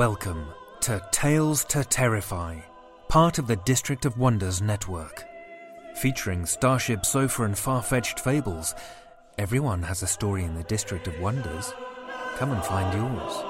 Welcome to Tales to Terrify, part of the District of Wonders network. Featuring Starship Sofa and far fetched fables, everyone has a story in the District of Wonders. Come and find yours.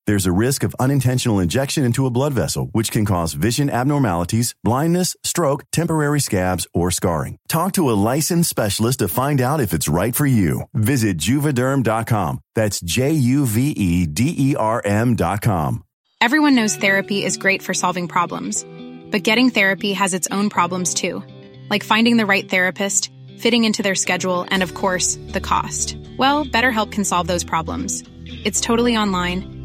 There's a risk of unintentional injection into a blood vessel, which can cause vision abnormalities, blindness, stroke, temporary scabs, or scarring. Talk to a licensed specialist to find out if it's right for you. Visit juvederm.com. That's J U V E D E R M.com. Everyone knows therapy is great for solving problems, but getting therapy has its own problems too, like finding the right therapist, fitting into their schedule, and of course, the cost. Well, BetterHelp can solve those problems. It's totally online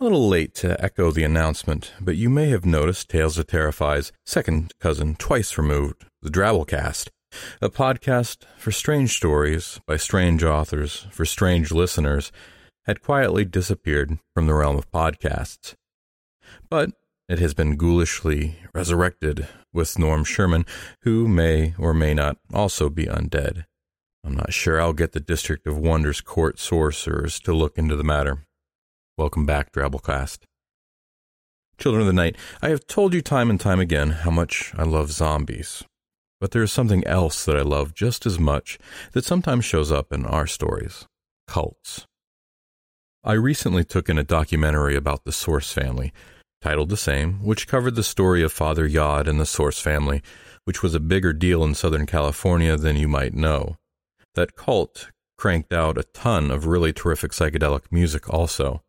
A little late to echo the announcement, but you may have noticed Tales of Terrify's second cousin twice removed, the Drabblecast, a podcast for strange stories by strange authors for strange listeners, had quietly disappeared from the realm of podcasts. But It has been ghoulishly resurrected with Norm Sherman, who may or may not also be undead. I'm not sure I'll get the District of Wonders court sorcerers to look into the matter. Welcome back, Drabblecast. Children of the Night, I have told you time and time again how much I love zombies. But there is something else that I love just as much that sometimes shows up in our stories cults. I recently took in a documentary about the Source family, titled the same, which covered the story of Father Yod and the Source family, which was a bigger deal in Southern California than you might know. That cult cranked out a ton of really terrific psychedelic music also.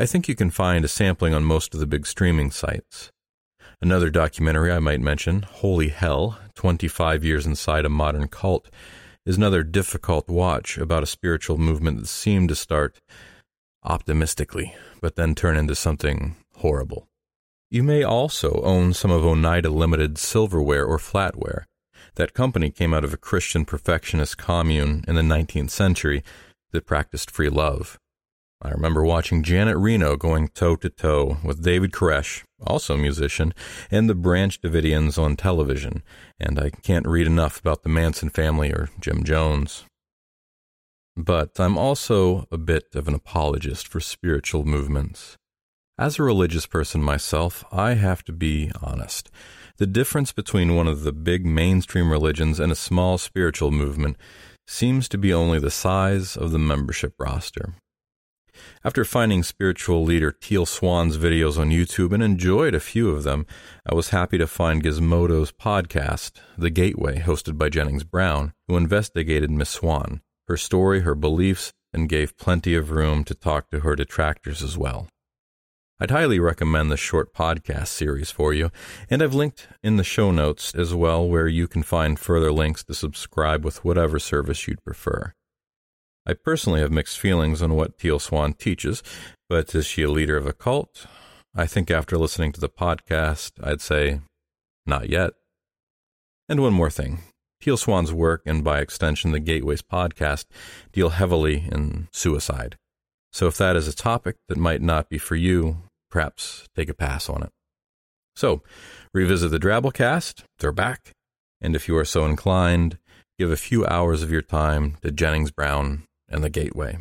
I think you can find a sampling on most of the big streaming sites. Another documentary I might mention, Holy Hell 25 Years Inside a Modern Cult, is another difficult watch about a spiritual movement that seemed to start optimistically, but then turn into something horrible. You may also own some of Oneida Limited silverware or flatware. That company came out of a Christian perfectionist commune in the 19th century that practiced free love. I remember watching Janet Reno going toe to toe with David Koresh, also a musician, and the Branch Davidians on television, and I can't read enough about the Manson family or Jim Jones. But I'm also a bit of an apologist for spiritual movements. As a religious person myself, I have to be honest. The difference between one of the big mainstream religions and a small spiritual movement seems to be only the size of the membership roster. After finding spiritual leader Teal Swan's videos on YouTube and enjoyed a few of them, I was happy to find Gizmodo's podcast, The Gateway, hosted by Jennings Brown, who investigated Miss Swan, her story, her beliefs, and gave plenty of room to talk to her detractors as well. I'd highly recommend the short podcast series for you, and I've linked in the show notes as well where you can find further links to subscribe with whatever service you'd prefer. I personally have mixed feelings on what Teal Swan teaches, but is she a leader of a cult? I think after listening to the podcast, I'd say not yet. And one more thing. Teal Swan's work, and by extension the Gateways podcast, deal heavily in suicide. So if that is a topic that might not be for you, perhaps take a pass on it. So, revisit the Drabblecast, they're back, and if you are so inclined, give a few hours of your time to Jennings Brown and the Gateway.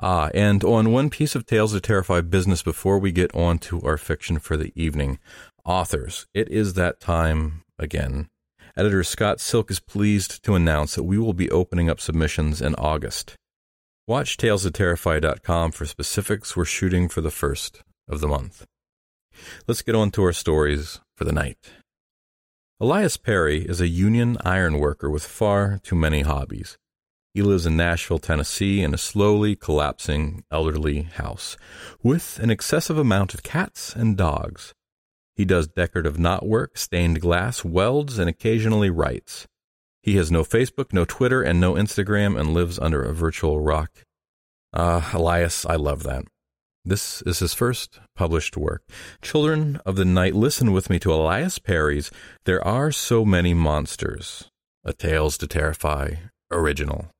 Ah, and on one piece of Tales to Terrify business before we get on to our fiction for the evening. Authors, it is that time again. Editor Scott Silk is pleased to announce that we will be opening up submissions in August. Watch TalesToTerrify.com for specifics. We're shooting for the first of the month. Let's get on to our stories for the night. Elias Perry is a union iron worker with far too many hobbies. He lives in Nashville, Tennessee, in a slowly collapsing elderly house with an excessive amount of cats and dogs. He does decorative knotwork, stained glass, welds, and occasionally writes. He has no Facebook, no Twitter, and no Instagram, and lives under a virtual rock. Ah, uh, Elias, I love that. This is his first published work. Children of the Night, listen with me to Elias Perry's There Are So Many Monsters, a Tales to Terrify original.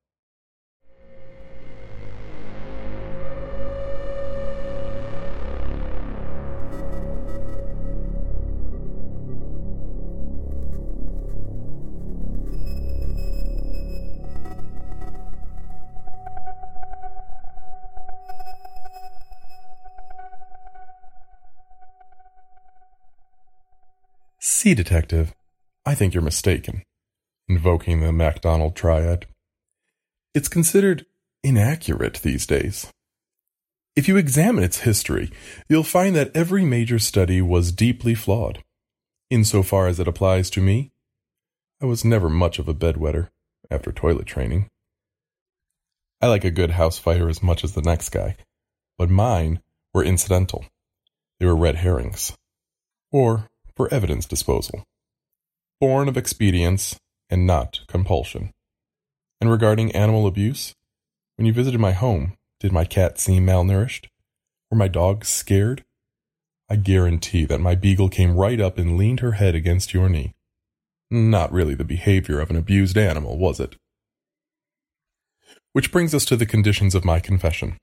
See, detective, I think you're mistaken, invoking the MacDonald triad. It's considered inaccurate these days. If you examine its history, you'll find that every major study was deeply flawed. Insofar as it applies to me, I was never much of a bedwetter after toilet training. I like a good house fire as much as the next guy, but mine were incidental. They were red herrings. Or for evidence disposal, born of expedience and not compulsion. And regarding animal abuse, when you visited my home, did my cat seem malnourished? Were my dogs scared? I guarantee that my beagle came right up and leaned her head against your knee. Not really the behavior of an abused animal, was it? Which brings us to the conditions of my confession.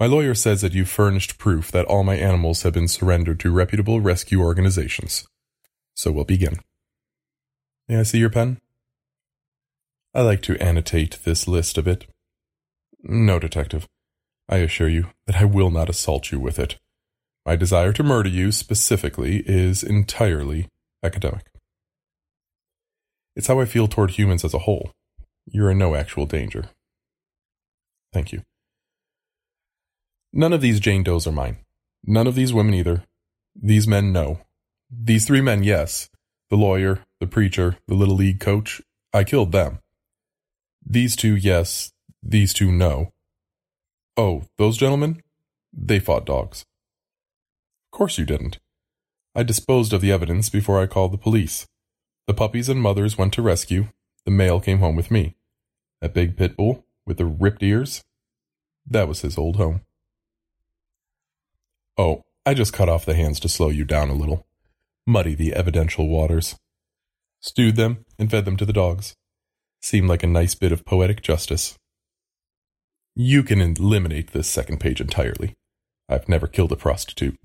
My lawyer says that you've furnished proof that all my animals have been surrendered to reputable rescue organizations. So we'll begin. May I see your pen? I like to annotate this list a bit. No, detective. I assure you that I will not assault you with it. My desire to murder you specifically is entirely academic. It's how I feel toward humans as a whole. You're in no actual danger. Thank you. None of these Jane Does are mine. None of these women either. These men, no. These three men, yes. The lawyer, the preacher, the little league coach. I killed them. These two, yes. These two, no. Oh, those gentlemen? They fought dogs. Of course you didn't. I disposed of the evidence before I called the police. The puppies and mothers went to rescue. The male came home with me. That big pit bull with the ripped ears? That was his old home. Oh, I just cut off the hands to slow you down a little. Muddy the evidential waters. Stewed them and fed them to the dogs. Seemed like a nice bit of poetic justice. You can eliminate this second page entirely. I've never killed a prostitute.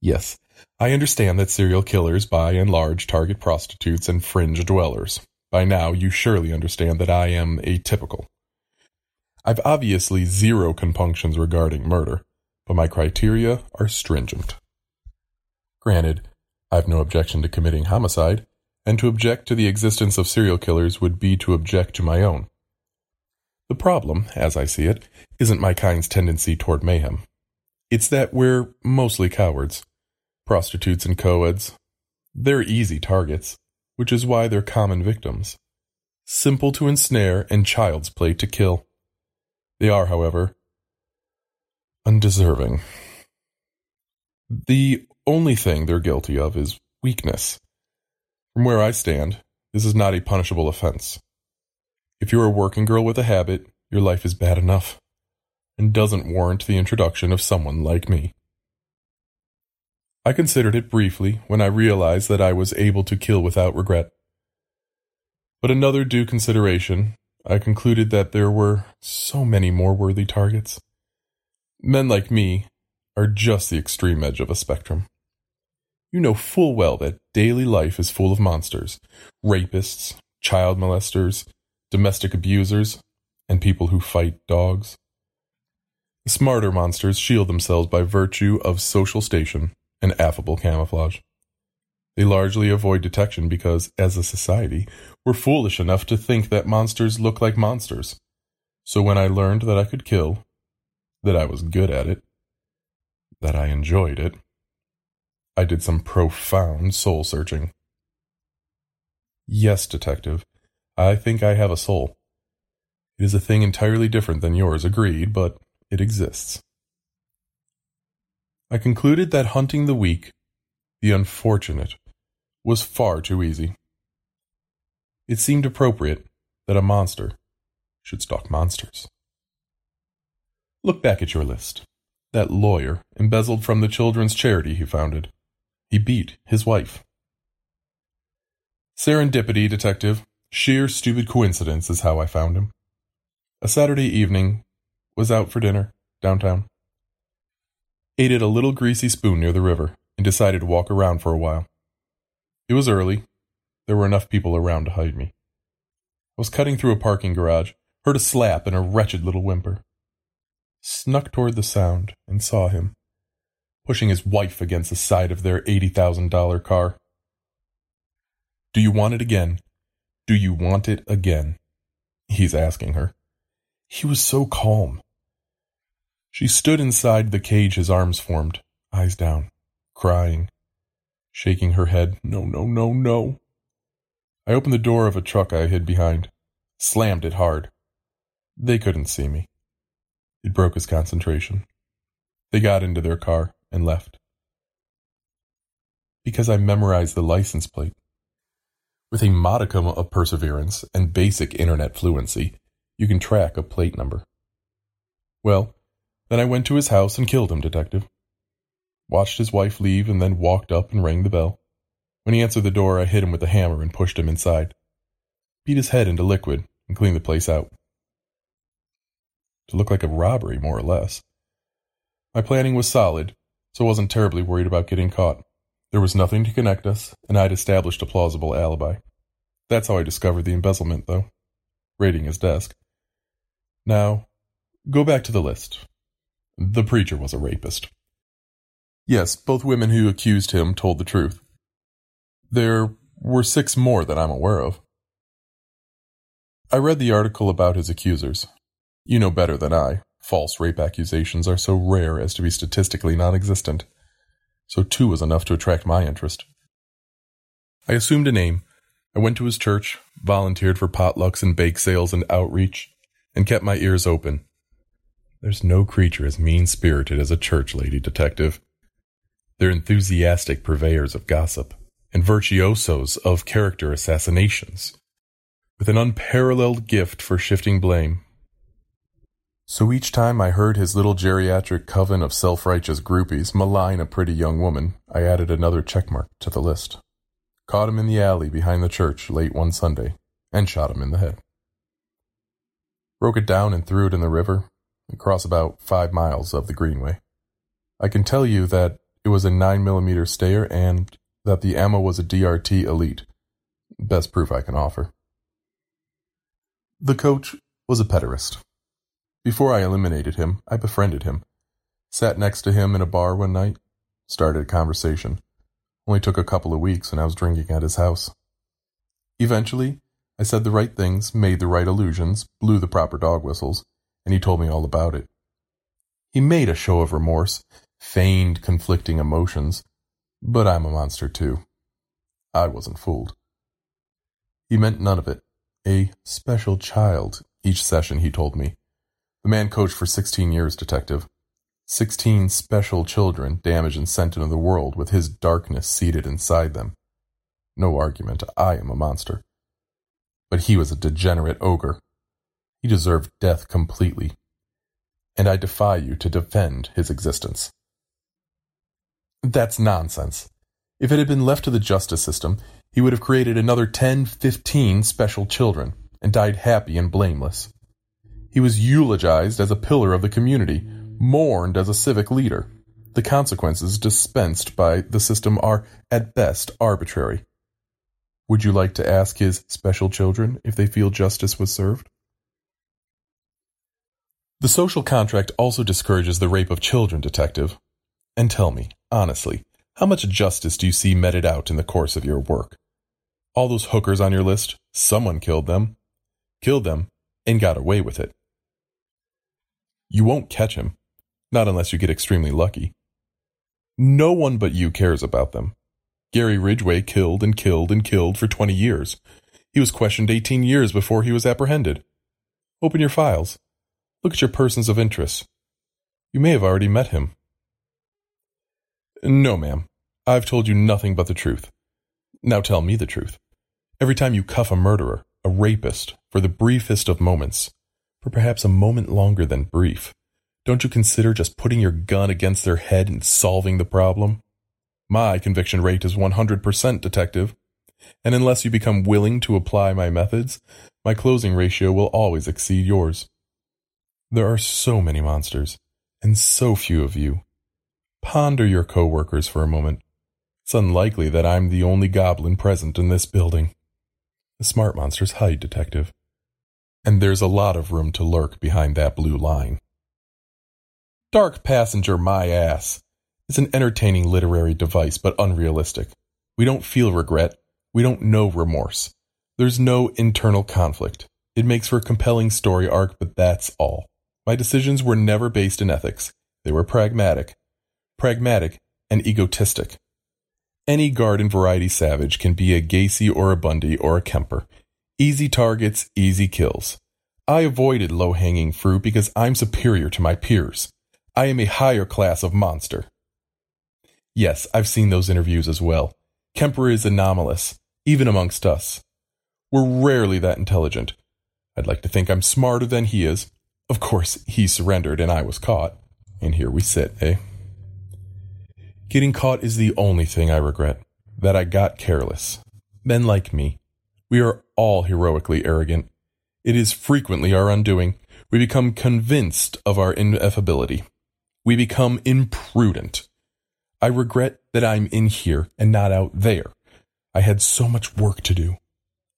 Yes, I understand that serial killers by and large target prostitutes and fringe dwellers. By now, you surely understand that I am atypical. I've obviously zero compunctions regarding murder, but my criteria are stringent. Granted, I've no objection to committing homicide, and to object to the existence of serial killers would be to object to my own. The problem, as I see it, isn't my kind's tendency toward mayhem. It's that we're mostly cowards. Prostitutes and coeds. They're easy targets, which is why they're common victims. Simple to ensnare and child's play to kill. They are, however, undeserving. The only thing they're guilty of is weakness. From where I stand, this is not a punishable offense. If you're a working girl with a habit, your life is bad enough and doesn't warrant the introduction of someone like me. I considered it briefly when I realized that I was able to kill without regret. But another due consideration, I concluded that there were so many more worthy targets. Men like me are just the extreme edge of a spectrum. You know full well that daily life is full of monsters rapists, child molesters, domestic abusers, and people who fight dogs. The smarter monsters shield themselves by virtue of social station and affable camouflage. They largely avoid detection because, as a society, we're foolish enough to think that monsters look like monsters. So when I learned that I could kill, that I was good at it, that I enjoyed it, I did some profound soul searching. Yes, detective, I think I have a soul. It is a thing entirely different than yours, agreed, but it exists. I concluded that hunting the weak, the unfortunate, was far too easy. It seemed appropriate that a monster should stalk monsters. Look back at your list. That lawyer embezzled from the children's charity he founded. He beat his wife. Serendipity, detective. Sheer stupid coincidence is how I found him. A Saturday evening, was out for dinner, downtown. Ate at a little greasy spoon near the river, and decided to walk around for a while. It was early. There were enough people around to hide me. I was cutting through a parking garage, heard a slap and a wretched little whimper. Snuck toward the sound and saw him, pushing his wife against the side of their $80,000 car. Do you want it again? Do you want it again? He's asking her. He was so calm. She stood inside the cage his arms formed, eyes down, crying, shaking her head. No, no, no, no. I opened the door of a truck I hid behind, slammed it hard. They couldn't see me. It broke his concentration. They got into their car and left. Because I memorized the license plate. With a modicum of perseverance and basic internet fluency, you can track a plate number. Well, then I went to his house and killed him, detective. Watched his wife leave and then walked up and rang the bell. When he answered the door, I hit him with a hammer and pushed him inside. Beat his head into liquid and cleaned the place out. To look like a robbery, more or less. My planning was solid, so I wasn't terribly worried about getting caught. There was nothing to connect us, and I'd established a plausible alibi. That's how I discovered the embezzlement, though. Raiding his desk. Now, go back to the list. The preacher was a rapist. Yes, both women who accused him told the truth. There were six more that I'm aware of. I read the article about his accusers. You know better than I. False rape accusations are so rare as to be statistically non existent. So two was enough to attract my interest. I assumed a name. I went to his church, volunteered for potlucks and bake sales and outreach, and kept my ears open. There's no creature as mean spirited as a church lady detective. They're enthusiastic purveyors of gossip and virtuosos of character assassinations, with an unparalleled gift for shifting blame. So each time I heard his little geriatric coven of self righteous groupies malign a pretty young woman, I added another checkmark to the list. Caught him in the alley behind the church late one Sunday and shot him in the head. Broke it down and threw it in the river, across about five miles of the Greenway. I can tell you that it was a 9mm Steyr and that the ammo was a DRT Elite. Best proof I can offer. The coach was a pederast. Before I eliminated him, I befriended him. Sat next to him in a bar one night, started a conversation. Only took a couple of weeks and I was drinking at his house. Eventually, I said the right things, made the right allusions, blew the proper dog whistles, and he told me all about it. He made a show of remorse, feigned conflicting emotions, but I'm a monster too. I wasn't fooled. He meant none of it. A special child, each session, he told me. The man coached for 16 years, detective. 16 special children damaged and sent into the world with his darkness seated inside them. No argument, I am a monster. But he was a degenerate ogre. He deserved death completely. And I defy you to defend his existence. That's nonsense. If it had been left to the justice system, he would have created another 10, 15 special children and died happy and blameless. He was eulogized as a pillar of the community, mourned as a civic leader. The consequences dispensed by the system are, at best, arbitrary. Would you like to ask his special children if they feel justice was served? The social contract also discourages the rape of children, detective. And tell me, honestly, how much justice do you see meted out in the course of your work? All those hookers on your list, someone killed them, killed them, and got away with it. You won't catch him, not unless you get extremely lucky. No one but you cares about them. Gary Ridgway killed and killed and killed for 20 years. He was questioned 18 years before he was apprehended. Open your files. Look at your persons of interest. You may have already met him. No, ma'am. I've told you nothing but the truth. Now tell me the truth. Every time you cuff a murderer, a rapist, for the briefest of moments, for perhaps a moment longer than brief. Don't you consider just putting your gun against their head and solving the problem? My conviction rate is 100%, detective. And unless you become willing to apply my methods, my closing ratio will always exceed yours. There are so many monsters, and so few of you. Ponder your coworkers for a moment. It's unlikely that I'm the only goblin present in this building. The smart monsters hide, detective and there's a lot of room to lurk behind that blue line. Dark Passenger My Ass is an entertaining literary device, but unrealistic. We don't feel regret. We don't know remorse. There's no internal conflict. It makes for a compelling story arc, but that's all. My decisions were never based in ethics. They were pragmatic. Pragmatic and egotistic. Any garden variety savage can be a Gacy or a Bundy or a Kemper, Easy targets, easy kills. I avoided low hanging fruit because I'm superior to my peers. I am a higher class of monster. Yes, I've seen those interviews as well. Kemper is anomalous, even amongst us. We're rarely that intelligent. I'd like to think I'm smarter than he is. Of course, he surrendered and I was caught. And here we sit, eh? Getting caught is the only thing I regret. That I got careless. Men like me, we are all heroically arrogant. It is frequently our undoing. We become convinced of our ineffability. We become imprudent. I regret that I'm in here and not out there. I had so much work to do.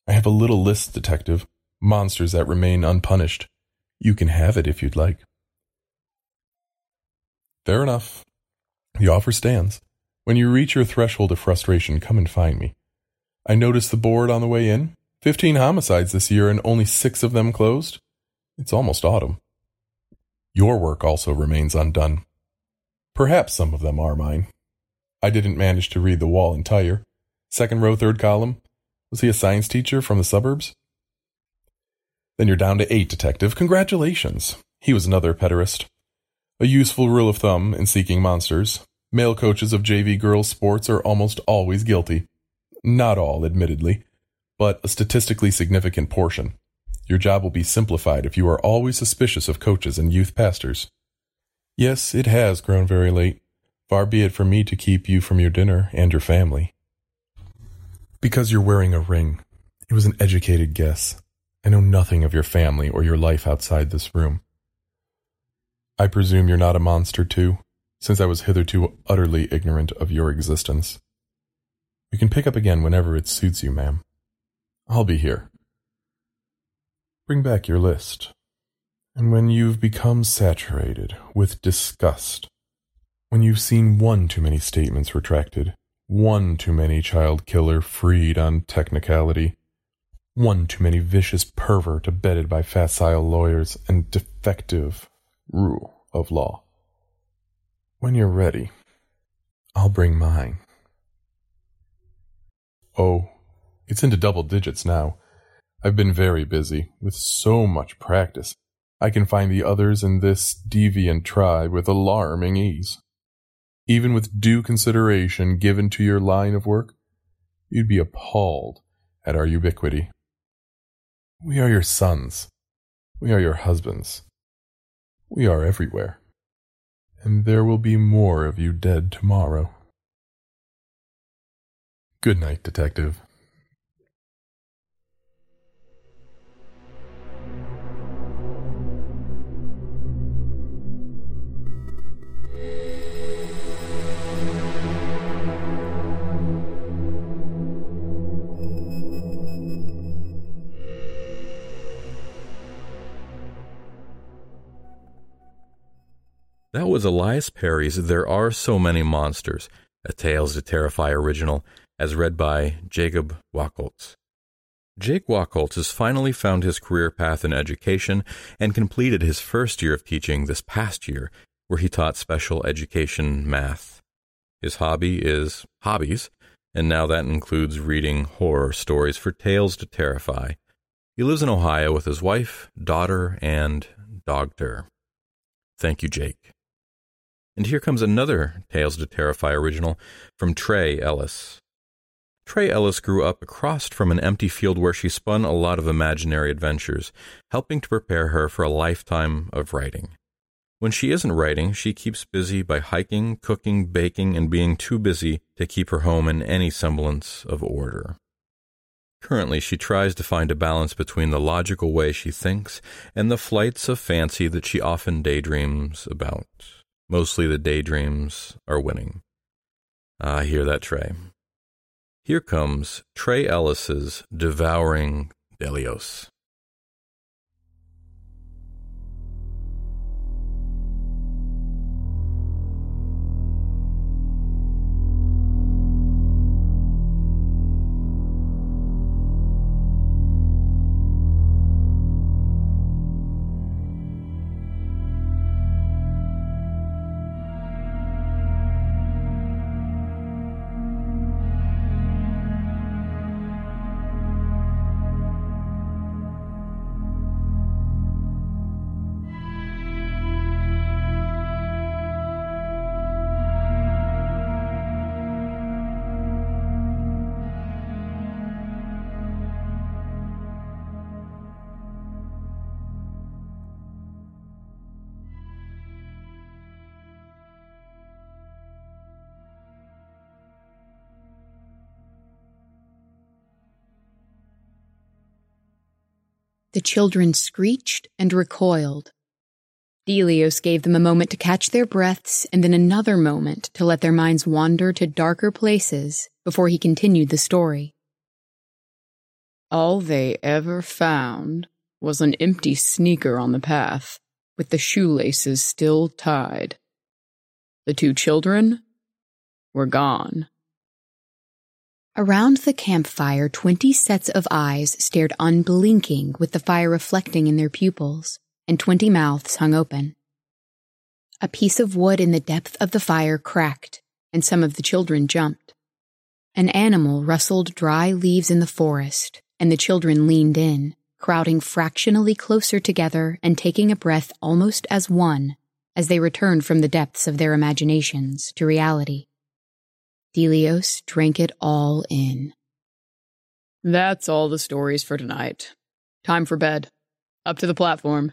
I have a little list, detective. Monsters that remain unpunished. You can have it if you'd like. Fair enough. The offer stands. When you reach your threshold of frustration, come and find me. I noticed the board on the way in. Fifteen homicides this year and only six of them closed. It's almost autumn. Your work also remains undone. Perhaps some of them are mine. I didn't manage to read the wall entire. Second row, third column. Was he a science teacher from the suburbs? Then you're down to eight, detective. Congratulations. He was another pederast. A useful rule of thumb in seeking monsters. Male coaches of JV girls sports are almost always guilty. Not all, admittedly, but a statistically significant portion. Your job will be simplified if you are always suspicious of coaches and youth pastors. Yes, it has grown very late. Far be it from me to keep you from your dinner and your family. Because you're wearing a ring. It was an educated guess. I know nothing of your family or your life outside this room. I presume you're not a monster too, since I was hitherto utterly ignorant of your existence. We can pick up again whenever it suits you, ma'am. I'll be here. Bring back your list. And when you've become saturated with disgust, when you've seen one too many statements retracted, one too many child killer freed on technicality, one too many vicious pervert abetted by facile lawyers and defective rule of law. When you're ready, I'll bring mine. Oh, it's into double digits now. I've been very busy, with so much practice. I can find the others in this deviant tribe with alarming ease. Even with due consideration given to your line of work, you'd be appalled at our ubiquity. We are your sons. We are your husbands. We are everywhere. And there will be more of you dead tomorrow. Good night, Detective. That was Elias Perry's There Are So Many Monsters, a Tales to Terrify original, as read by Jacob Wachholz. Jake Wachholz has finally found his career path in education and completed his first year of teaching this past year, where he taught special education math. His hobby is hobbies, and now that includes reading horror stories for Tales to Terrify. He lives in Ohio with his wife, daughter, and dogter. Thank you, Jake. And here comes another Tales to Terrify original from Tray Ellis. Tray Ellis grew up across from an empty field where she spun a lot of imaginary adventures, helping to prepare her for a lifetime of writing. When she isn't writing, she keeps busy by hiking, cooking, baking, and being too busy to keep her home in any semblance of order. Currently, she tries to find a balance between the logical way she thinks and the flights of fancy that she often daydreams about. Mostly the daydreams are winning. I hear that, Tray. Here comes Tray Ellis's Devouring Delios. The children screeched and recoiled. Delios gave them a moment to catch their breaths and then another moment to let their minds wander to darker places before he continued the story. All they ever found was an empty sneaker on the path, with the shoelaces still tied. The two children were gone. Around the campfire, twenty sets of eyes stared unblinking with the fire reflecting in their pupils, and twenty mouths hung open. A piece of wood in the depth of the fire cracked, and some of the children jumped. An animal rustled dry leaves in the forest, and the children leaned in, crowding fractionally closer together and taking a breath almost as one as they returned from the depths of their imaginations to reality. Delios drank it all in. That's all the stories for tonight. Time for bed. Up to the platform.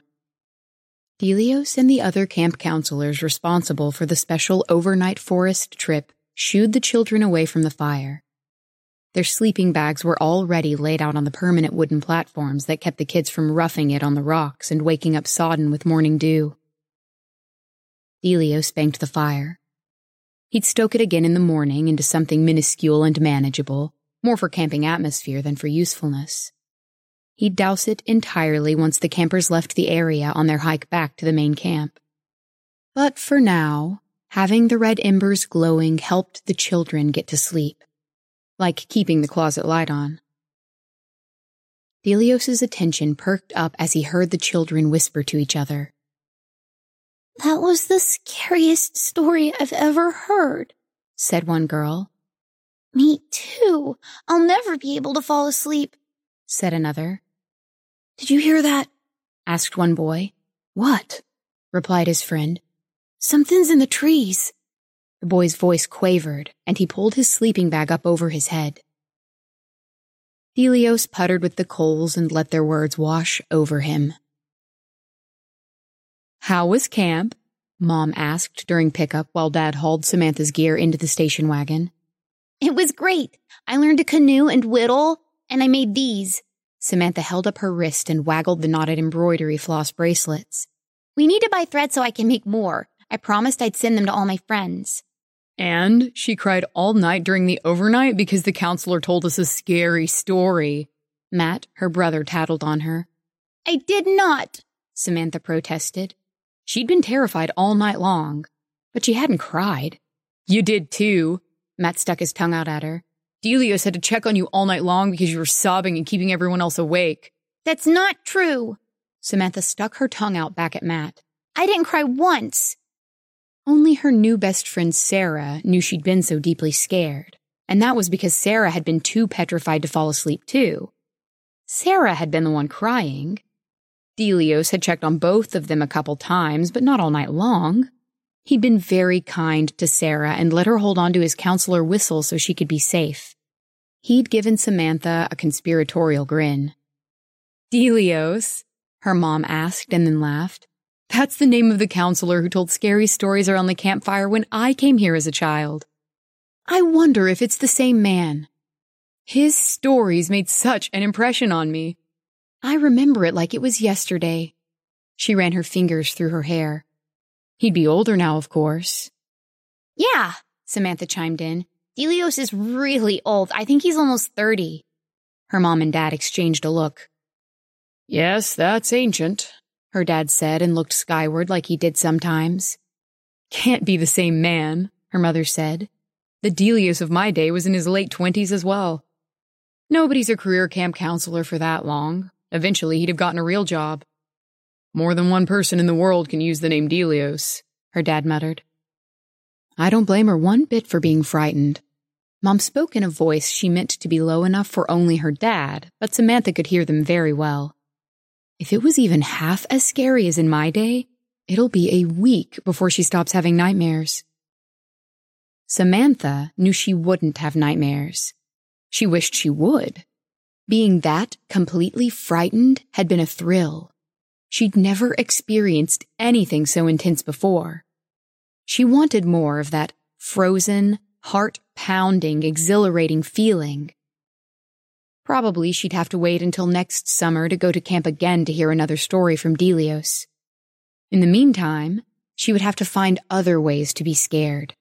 Delios and the other camp counselors responsible for the special overnight forest trip shooed the children away from the fire. Their sleeping bags were already laid out on the permanent wooden platforms that kept the kids from roughing it on the rocks and waking up sodden with morning dew. Delios banked the fire. He'd stoke it again in the morning into something minuscule and manageable, more for camping atmosphere than for usefulness. He'd douse it entirely once the campers left the area on their hike back to the main camp. But for now, having the red embers glowing helped the children get to sleep, like keeping the closet light on. Delios's attention perked up as he heard the children whisper to each other. That was the scariest story I've ever heard, said one girl. Me too. I'll never be able to fall asleep, said another. Did you hear that? asked one boy. What? replied his friend. Something's in the trees. The boy's voice quavered, and he pulled his sleeping bag up over his head. Delios puttered with the coals and let their words wash over him. How was camp? Mom asked during pickup while Dad hauled Samantha's gear into the station wagon. It was great. I learned to canoe and whittle, and I made these. Samantha held up her wrist and waggled the knotted embroidery floss bracelets. We need to buy thread so I can make more. I promised I'd send them to all my friends. And she cried all night during the overnight because the counselor told us a scary story. Matt, her brother, tattled on her. I did not, Samantha protested. She'd been terrified all night long, but she hadn't cried. You did too. Matt stuck his tongue out at her. Delios had to check on you all night long because you were sobbing and keeping everyone else awake. That's not true. Samantha stuck her tongue out back at Matt. I didn't cry once. Only her new best friend Sarah knew she'd been so deeply scared, and that was because Sarah had been too petrified to fall asleep too. Sarah had been the one crying, Delios had checked on both of them a couple times, but not all night long. He'd been very kind to Sarah and let her hold on to his counselor whistle so she could be safe. He'd given Samantha a conspiratorial grin. Delios? Her mom asked and then laughed. That's the name of the counselor who told scary stories around the campfire when I came here as a child. I wonder if it's the same man. His stories made such an impression on me. I remember it like it was yesterday. She ran her fingers through her hair. He'd be older now, of course. Yeah, Samantha chimed in. Delios is really old. I think he's almost 30. Her mom and dad exchanged a look. Yes, that's ancient, her dad said and looked skyward like he did sometimes. Can't be the same man, her mother said. The Delios of my day was in his late twenties as well. Nobody's a career camp counselor for that long. Eventually, he'd have gotten a real job. More than one person in the world can use the name Delios, her dad muttered. I don't blame her one bit for being frightened. Mom spoke in a voice she meant to be low enough for only her dad, but Samantha could hear them very well. If it was even half as scary as in my day, it'll be a week before she stops having nightmares. Samantha knew she wouldn't have nightmares. She wished she would. Being that completely frightened had been a thrill. She'd never experienced anything so intense before. She wanted more of that frozen, heart pounding, exhilarating feeling. Probably she'd have to wait until next summer to go to camp again to hear another story from Delios. In the meantime, she would have to find other ways to be scared.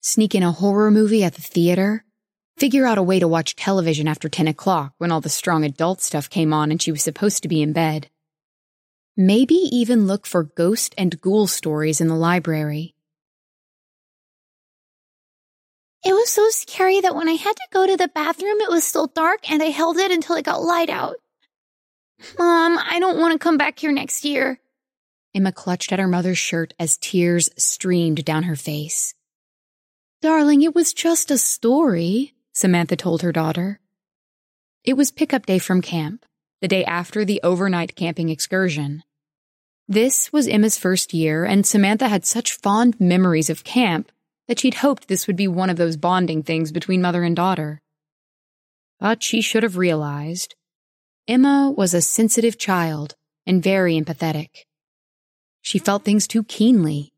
Sneak in a horror movie at the theater, figure out a way to watch television after 10 o'clock when all the strong adult stuff came on and she was supposed to be in bed. Maybe even look for ghost and ghoul stories in the library. It was so scary that when I had to go to the bathroom, it was still dark and I held it until it got light out. Mom, I don't want to come back here next year. Emma clutched at her mother's shirt as tears streamed down her face. Darling, it was just a story, Samantha told her daughter. It was pickup day from camp, the day after the overnight camping excursion. This was Emma's first year, and Samantha had such fond memories of camp that she'd hoped this would be one of those bonding things between mother and daughter. But she should have realized Emma was a sensitive child and very empathetic. She felt things too keenly.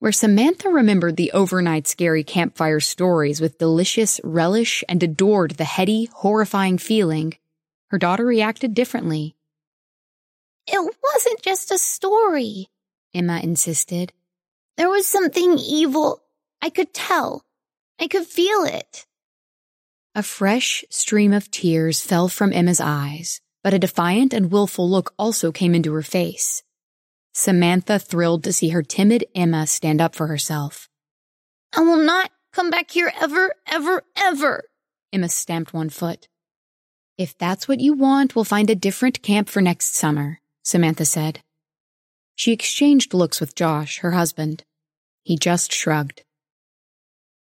Where Samantha remembered the overnight scary campfire stories with delicious relish and adored the heady, horrifying feeling, her daughter reacted differently. It wasn't just a story, Emma insisted. There was something evil I could tell. I could feel it. A fresh stream of tears fell from Emma's eyes, but a defiant and willful look also came into her face. Samantha thrilled to see her timid Emma stand up for herself. I will not come back here ever, ever, ever. Emma stamped one foot. If that's what you want, we'll find a different camp for next summer, Samantha said. She exchanged looks with Josh, her husband. He just shrugged.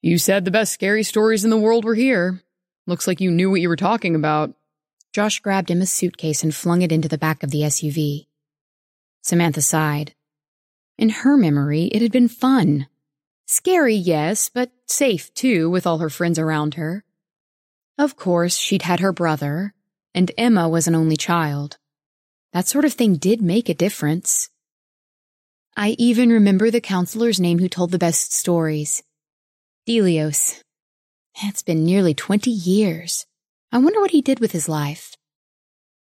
You said the best scary stories in the world were here. Looks like you knew what you were talking about. Josh grabbed Emma's suitcase and flung it into the back of the SUV. Samantha sighed. In her memory, it had been fun. Scary, yes, but safe too, with all her friends around her. Of course, she'd had her brother, and Emma was an only child. That sort of thing did make a difference. I even remember the counselor's name who told the best stories. Delios. It's been nearly 20 years. I wonder what he did with his life.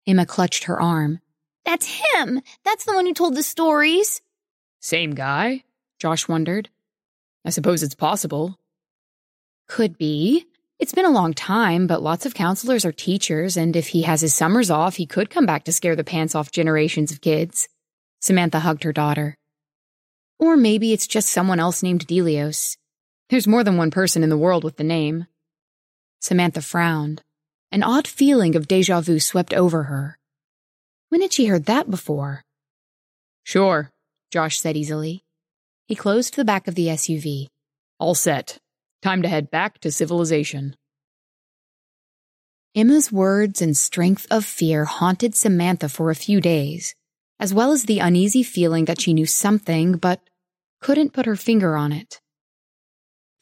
Emma clutched her arm. That's him! That's the one who told the stories. Same guy? Josh wondered. I suppose it's possible. Could be. It's been a long time, but lots of counselors are teachers, and if he has his summers off, he could come back to scare the pants off generations of kids. Samantha hugged her daughter. Or maybe it's just someone else named Delios. There's more than one person in the world with the name. Samantha frowned. An odd feeling of deja vu swept over her. When had she heard that before? Sure, Josh said easily. He closed the back of the SUV. All set. Time to head back to civilization. Emma's words and strength of fear haunted Samantha for a few days, as well as the uneasy feeling that she knew something but couldn't put her finger on it.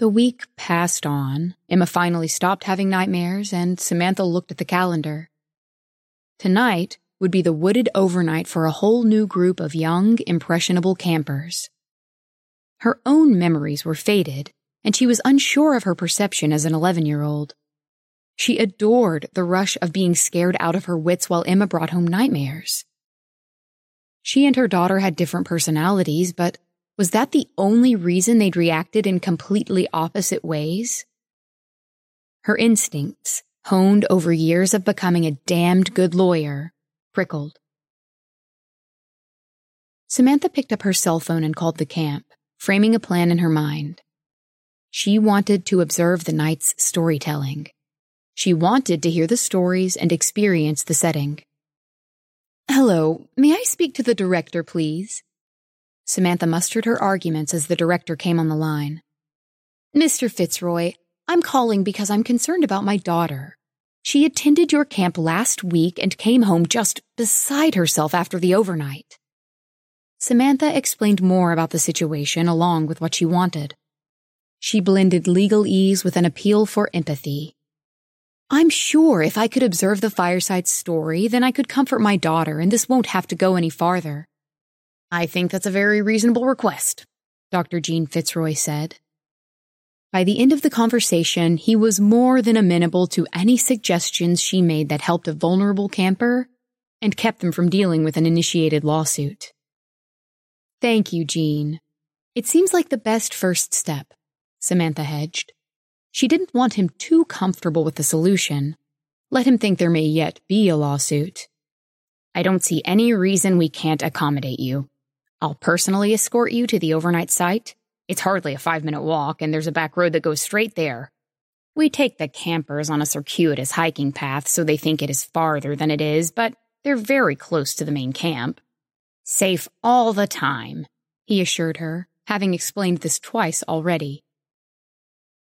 The week passed on. Emma finally stopped having nightmares, and Samantha looked at the calendar. Tonight would be the wooded overnight for a whole new group of young, impressionable campers. Her own memories were faded, and she was unsure of her perception as an 11 year old. She adored the rush of being scared out of her wits while Emma brought home nightmares. She and her daughter had different personalities, but was that the only reason they'd reacted in completely opposite ways? Her instincts, honed over years of becoming a damned good lawyer, prickled. Samantha picked up her cell phone and called the camp, framing a plan in her mind. She wanted to observe the night's storytelling. She wanted to hear the stories and experience the setting. Hello, may I speak to the director, please? Samantha mustered her arguments as the director came on the line. Mr. Fitzroy, I'm calling because I'm concerned about my daughter. She attended your camp last week and came home just beside herself after the overnight. Samantha explained more about the situation along with what she wanted. She blended legal ease with an appeal for empathy. I'm sure if I could observe the fireside story, then I could comfort my daughter and this won't have to go any farther. I think that's a very reasonable request, Dr. Jean Fitzroy said. By the end of the conversation, he was more than amenable to any suggestions she made that helped a vulnerable camper and kept them from dealing with an initiated lawsuit. Thank you, Jean. It seems like the best first step, Samantha hedged. She didn't want him too comfortable with the solution. Let him think there may yet be a lawsuit. I don't see any reason we can't accommodate you. I'll personally escort you to the overnight site it's hardly a five minute walk, and there's a back road that goes straight there. We take the campers on a circuitous hiking path so they think it is farther than it is, but they're very close to the main camp. Safe all the time, he assured her, having explained this twice already.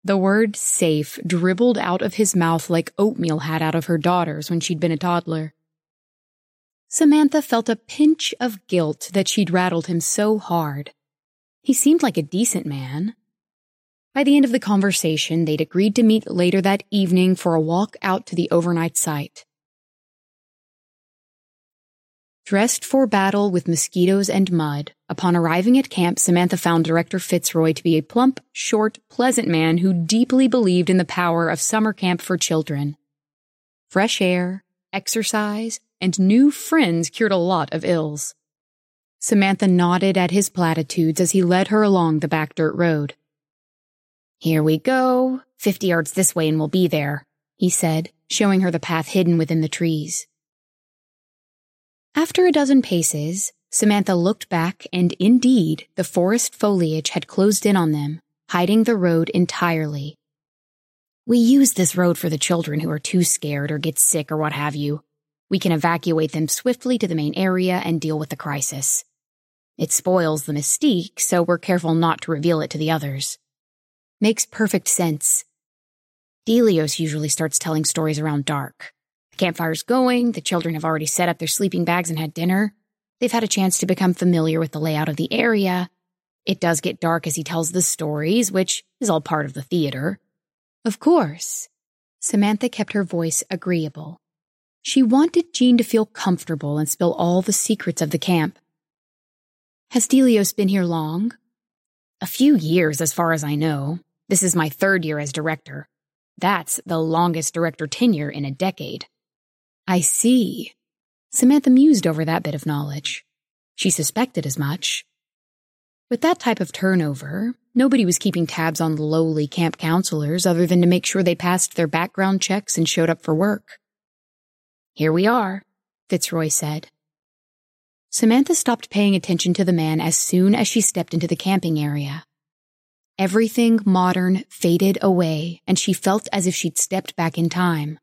The word safe dribbled out of his mouth like oatmeal had out of her daughter's when she'd been a toddler. Samantha felt a pinch of guilt that she'd rattled him so hard. He seemed like a decent man. By the end of the conversation, they'd agreed to meet later that evening for a walk out to the overnight site. Dressed for battle with mosquitoes and mud, upon arriving at camp, Samantha found Director Fitzroy to be a plump, short, pleasant man who deeply believed in the power of summer camp for children. Fresh air, exercise, and new friends cured a lot of ills. Samantha nodded at his platitudes as he led her along the back dirt road. Here we go. Fifty yards this way and we'll be there, he said, showing her the path hidden within the trees. After a dozen paces, Samantha looked back and indeed the forest foliage had closed in on them, hiding the road entirely. We use this road for the children who are too scared or get sick or what have you. We can evacuate them swiftly to the main area and deal with the crisis. It spoils the mystique, so we're careful not to reveal it to the others. Makes perfect sense. Delios usually starts telling stories around dark. The campfire's going, the children have already set up their sleeping bags and had dinner. They've had a chance to become familiar with the layout of the area. It does get dark as he tells the stories, which is all part of the theater. Of course. Samantha kept her voice agreeable. She wanted Jean to feel comfortable and spill all the secrets of the camp. Has Delios been here long? A few years, as far as I know. This is my third year as director. That's the longest director tenure in a decade. I see. Samantha mused over that bit of knowledge. She suspected as much. With that type of turnover, nobody was keeping tabs on the lowly camp counselors other than to make sure they passed their background checks and showed up for work. Here we are, Fitzroy said. Samantha stopped paying attention to the man as soon as she stepped into the camping area. Everything modern faded away, and she felt as if she'd stepped back in time.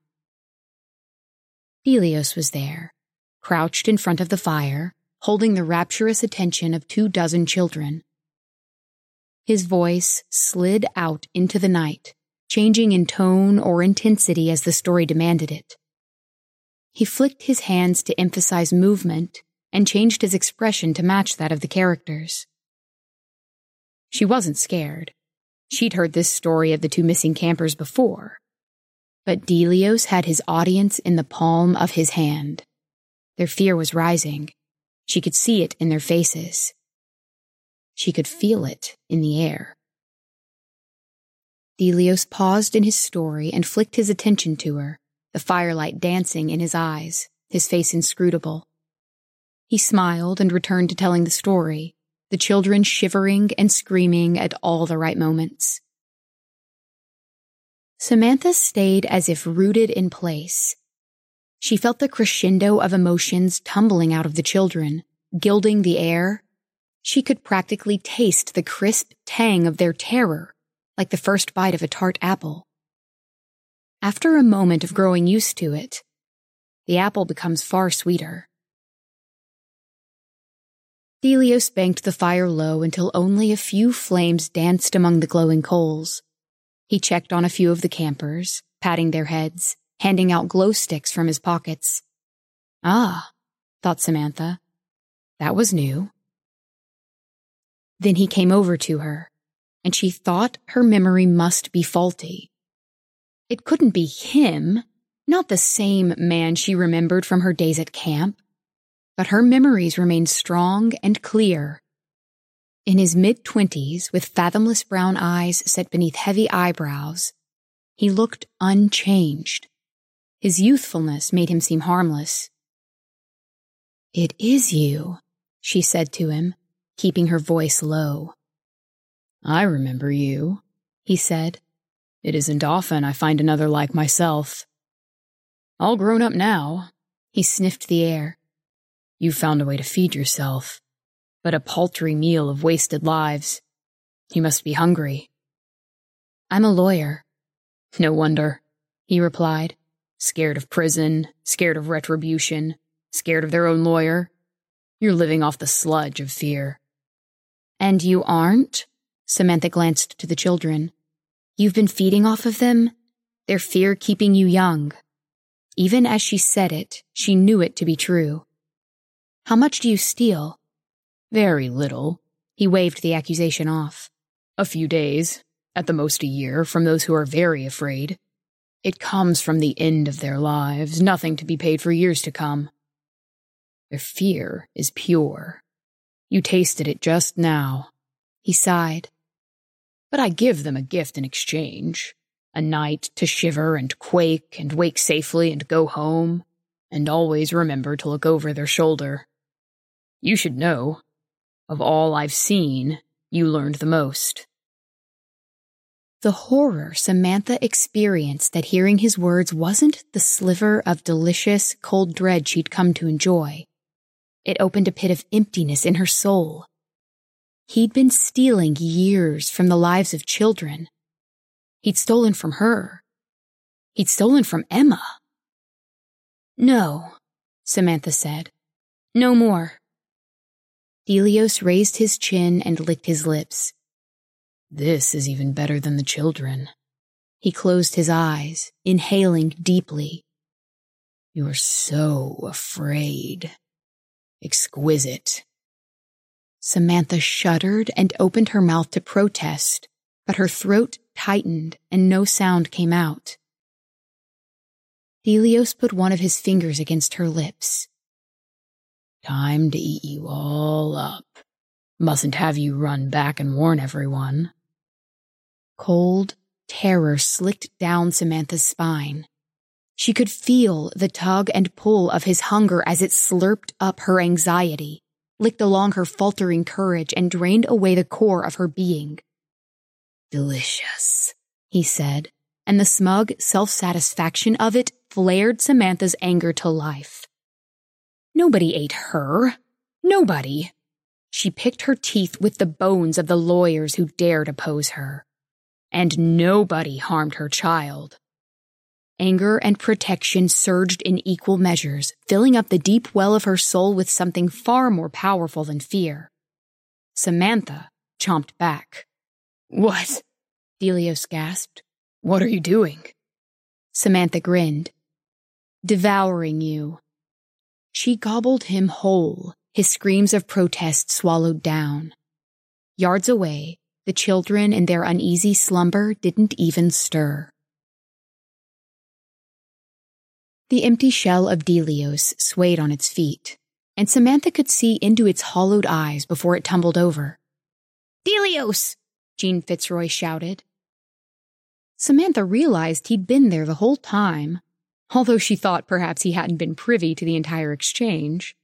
Delios was there, crouched in front of the fire, holding the rapturous attention of two dozen children. His voice slid out into the night, changing in tone or intensity as the story demanded it. He flicked his hands to emphasize movement and changed his expression to match that of the characters. She wasn't scared. She'd heard this story of the two missing campers before. But Delios had his audience in the palm of his hand. Their fear was rising. She could see it in their faces. She could feel it in the air. Delios paused in his story and flicked his attention to her, the firelight dancing in his eyes, his face inscrutable. He smiled and returned to telling the story, the children shivering and screaming at all the right moments. Samantha stayed as if rooted in place. She felt the crescendo of emotions tumbling out of the children, gilding the air. She could practically taste the crisp tang of their terror, like the first bite of a tart apple. After a moment of growing used to it, the apple becomes far sweeter. Delios banked the fire low until only a few flames danced among the glowing coals. He checked on a few of the campers, patting their heads, handing out glow sticks from his pockets. Ah, thought Samantha. That was new. Then he came over to her, and she thought her memory must be faulty. It couldn't be him, not the same man she remembered from her days at camp but her memories remained strong and clear. In his mid twenties, with fathomless brown eyes set beneath heavy eyebrows, he looked unchanged. His youthfulness made him seem harmless. It is you, she said to him, keeping her voice low. I remember you, he said. It isn't often I find another like myself. All grown up now, he sniffed the air. You found a way to feed yourself, but a paltry meal of wasted lives. You must be hungry. I'm a lawyer. No wonder, he replied. Scared of prison, scared of retribution, scared of their own lawyer. You're living off the sludge of fear. And you aren't? Samantha glanced to the children. You've been feeding off of them? Their fear keeping you young. Even as she said it, she knew it to be true. How much do you steal? Very little. He waved the accusation off. A few days, at the most a year, from those who are very afraid. It comes from the end of their lives, nothing to be paid for years to come. Their fear is pure. You tasted it just now. He sighed. But I give them a gift in exchange. A night to shiver and quake and wake safely and go home, and always remember to look over their shoulder. You should know. Of all I've seen, you learned the most. The horror Samantha experienced at hearing his words wasn't the sliver of delicious, cold dread she'd come to enjoy. It opened a pit of emptiness in her soul. He'd been stealing years from the lives of children. He'd stolen from her. He'd stolen from Emma. No, Samantha said. No more. Delios raised his chin and licked his lips. This is even better than the children. He closed his eyes, inhaling deeply. You're so afraid. Exquisite. Samantha shuddered and opened her mouth to protest, but her throat tightened and no sound came out. Delios put one of his fingers against her lips. Time to eat you all up. Mustn't have you run back and warn everyone. Cold terror slicked down Samantha's spine. She could feel the tug and pull of his hunger as it slurped up her anxiety licked along her faltering courage and drained away the core of her being. Delicious, he said, and the smug self-satisfaction of it flared Samantha's anger to life. Nobody ate her. Nobody. She picked her teeth with the bones of the lawyers who dared oppose her. And nobody harmed her child. Anger and protection surged in equal measures, filling up the deep well of her soul with something far more powerful than fear. Samantha chomped back. What? Delios gasped. What are you doing? Samantha grinned. Devouring you. She gobbled him whole, his screams of protest swallowed down. Yards away, the children in their uneasy slumber didn't even stir. The empty shell of Delios swayed on its feet, and Samantha could see into its hollowed eyes before it tumbled over. Delios! Jean Fitzroy shouted. Samantha realized he'd been there the whole time, although she thought perhaps he hadn't been privy to the entire exchange.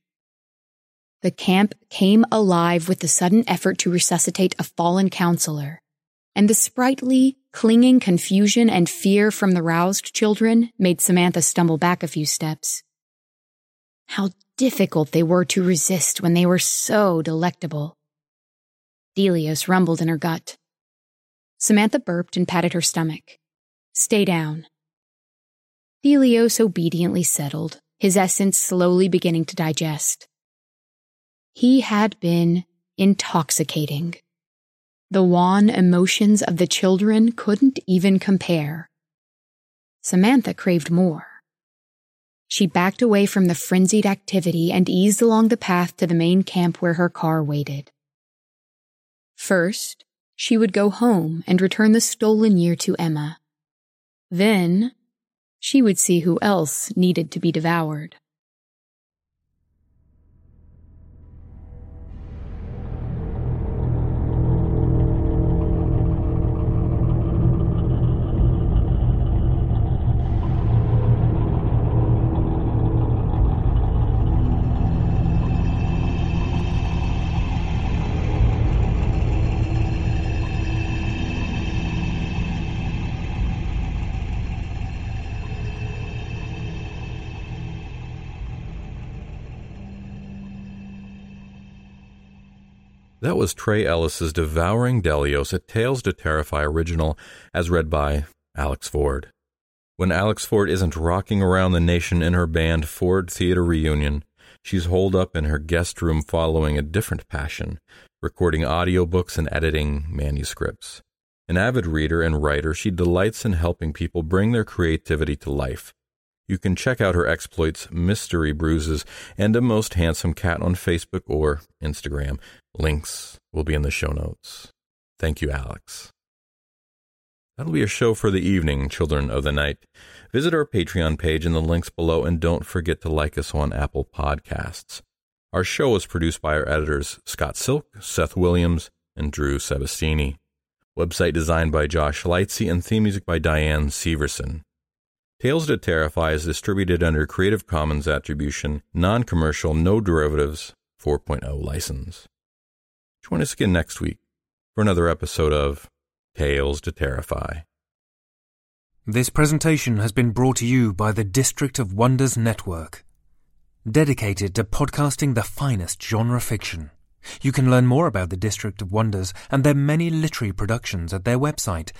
The camp came alive with the sudden effort to resuscitate a fallen counselor, and the sprightly, clinging confusion and fear from the roused children made Samantha stumble back a few steps. How difficult they were to resist when they were so delectable. Delios rumbled in her gut. Samantha burped and patted her stomach. Stay down. Delios obediently settled, his essence slowly beginning to digest. He had been intoxicating. The wan emotions of the children couldn't even compare. Samantha craved more. She backed away from the frenzied activity and eased along the path to the main camp where her car waited. First, she would go home and return the stolen year to Emma. Then, she would see who else needed to be devoured. That was Tray Ellis's Devouring Delios, a Tales to Terrify original, as read by Alex Ford. When Alex Ford isn't rocking around the nation in her band Ford Theater Reunion, she's holed up in her guest room following a different passion, recording audiobooks and editing manuscripts. An avid reader and writer, she delights in helping people bring their creativity to life. You can check out her exploits, Mystery Bruises, and A Most Handsome Cat on Facebook or Instagram. Links will be in the show notes. Thank you, Alex. That'll be a show for the evening, children of the night. Visit our Patreon page in the links below and don't forget to like us on Apple Podcasts. Our show is produced by our editors Scott Silk, Seth Williams, and Drew Sebastini. Website designed by Josh Lightsey and theme music by Diane Severson. Tales to Terrify is distributed under Creative Commons Attribution, Non Commercial, No Derivatives 4.0 license. Join us again next week for another episode of Tales to Terrify. This presentation has been brought to you by the District of Wonders Network, dedicated to podcasting the finest genre fiction. You can learn more about the District of Wonders and their many literary productions at their website,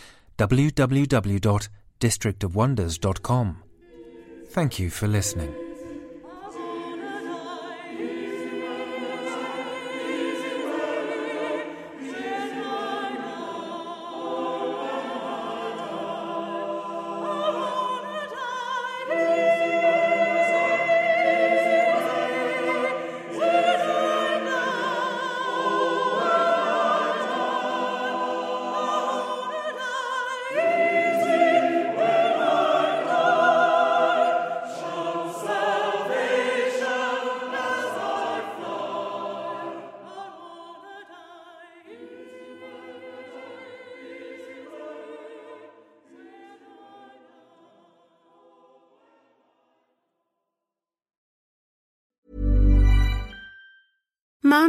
www.districtofwonders.com. Thank you for listening.